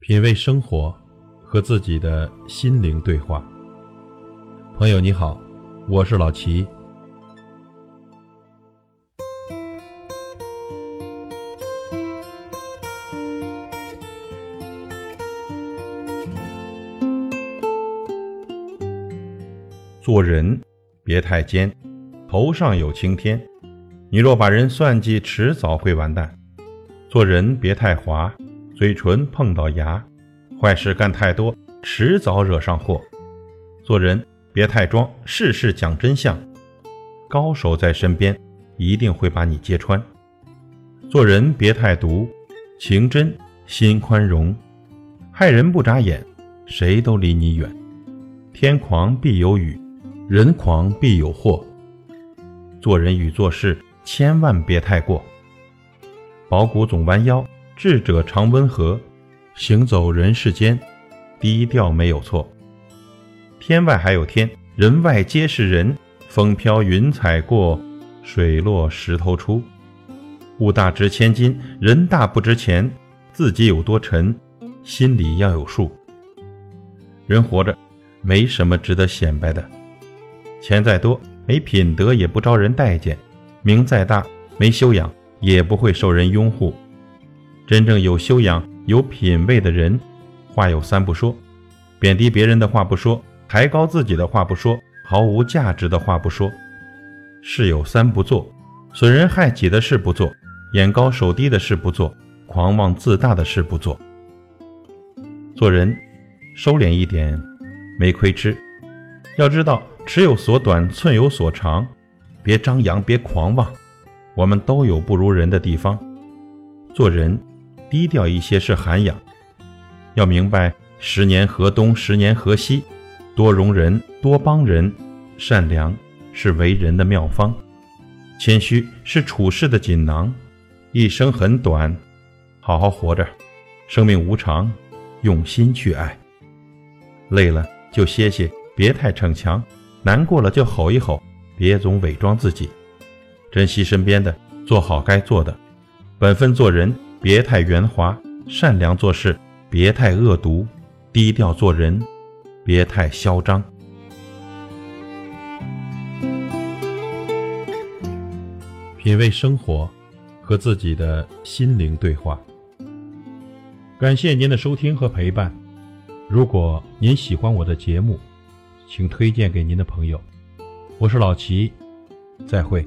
品味生活，和自己的心灵对话。朋友你好，我是老齐。做人别太尖，头上有青天。你若把人算计，迟早会完蛋。做人别太滑。嘴唇碰到牙，坏事干太多，迟早惹上祸。做人别太装，事事讲真相。高手在身边，一定会把你揭穿。做人别太毒，情真心宽容。害人不眨眼，谁都离你远。天狂必有雨，人狂必有祸。做人与做事千万别太过。保骨总弯腰。智者常温和，行走人世间，低调没有错。天外还有天，人外皆是人。风飘云彩过，水落石头出。物大值千金，人大不值钱。自己有多沉，心里要有数。人活着，没什么值得显摆的。钱再多，没品德也不招人待见；名再大，没修养也不会受人拥护。真正有修养、有品位的人，话有三不说：贬低别人的话不说，抬高自己的话不说，毫无价值的话不说。事有三不做：损人害己的事不做，眼高手低的事不做，狂妄自大的事不做。做人收敛一点，没亏吃。要知道，尺有所短，寸有所长。别张扬，别狂妄。我们都有不如人的地方。做人。低调一些是涵养，要明白十年河东，十年河西，多容人，多帮人，善良是为人的妙方，谦虚是处事的锦囊。一生很短，好好活着，生命无常，用心去爱。累了就歇歇，别太逞强；难过了就吼一吼，别总伪装自己。珍惜身边的，做好该做的，本分做人。别太圆滑，善良做事；别太恶毒，低调做人；别太嚣张。品味生活，和自己的心灵对话。感谢您的收听和陪伴。如果您喜欢我的节目，请推荐给您的朋友。我是老齐，再会。